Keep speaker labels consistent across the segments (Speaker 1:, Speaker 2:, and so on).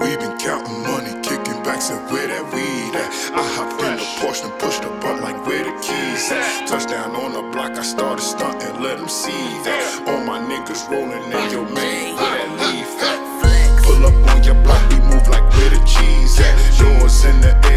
Speaker 1: We been counting money, kicking back, said where that weed at? I hopped in the Porsche and pushed the butt like where the keys at? Touchdown on the block, I started stunting, let them see that. All my niggas rolling in your main, where that leaf at? Pull up on your block, we move like where the cheese at? Yours in the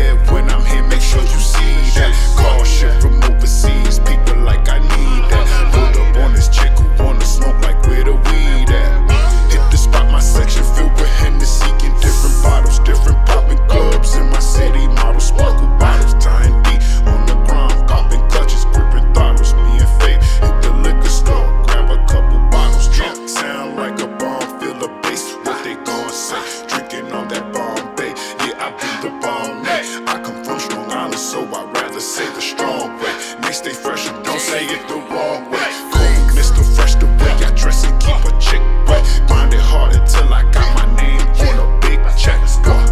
Speaker 1: I'd rather say the strong way. They stay fresh and don't say it the wrong way. Me Mr. Fresh the way I dress and keep a chick wet. Grind it hard until I got my name on a big check. Wah.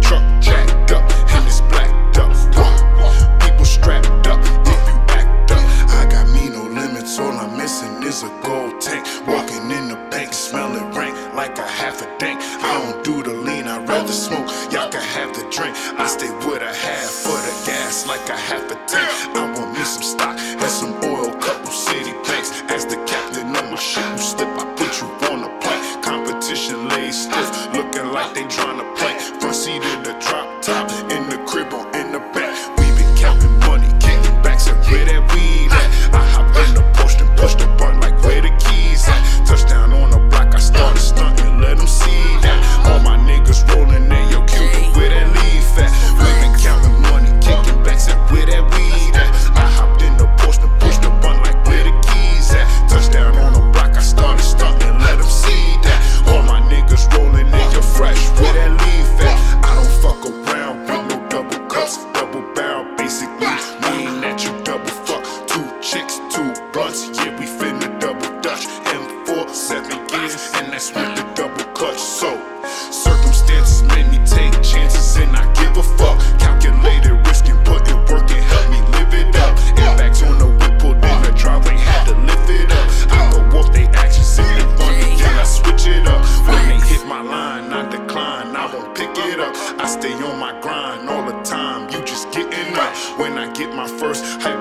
Speaker 1: Truck jacked up and it's blacked up. People strapped up if you act up. I got me no limits, all I'm missing is a gold tank. Walking in the bank, smelling rank like a half a dank. I don't do the lean, I'd rather smoke. Like a half a tank. I want me some stock and some oil, couple city banks. As the captain of my ship, you slip, I put you on a plane. Competition laid stiff, looking like they tryna seven gears, and that's with the double clutch. So, circumstances made me take chances, and I give a fuck. Calculated risk and put it work and help me live it up. Airbags on the whip, pulled in the driveway, had to lift it up. I go walk they actions in the funny, can I switch it up? When they hit my line, I decline, I won't pick it up. I stay on my grind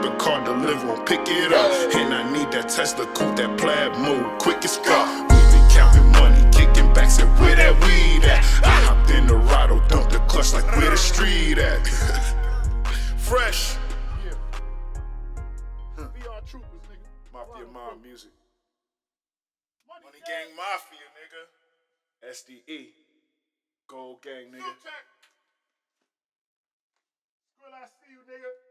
Speaker 1: the car deliverer, pick it up. And I need that Tesla coupe, that plaid mode, quick as. We be counting money, kicking back, said where that weed at? I hopped in the Rado, dumped the clutch like where the street at? Fresh.
Speaker 2: Yeah. We are troopers, nigga.
Speaker 1: Mafia Mom Music.
Speaker 2: Money,
Speaker 1: gang. gang Mafia, nigga. SDE. Gold Gang, nigga.
Speaker 2: Will I see you, nigga?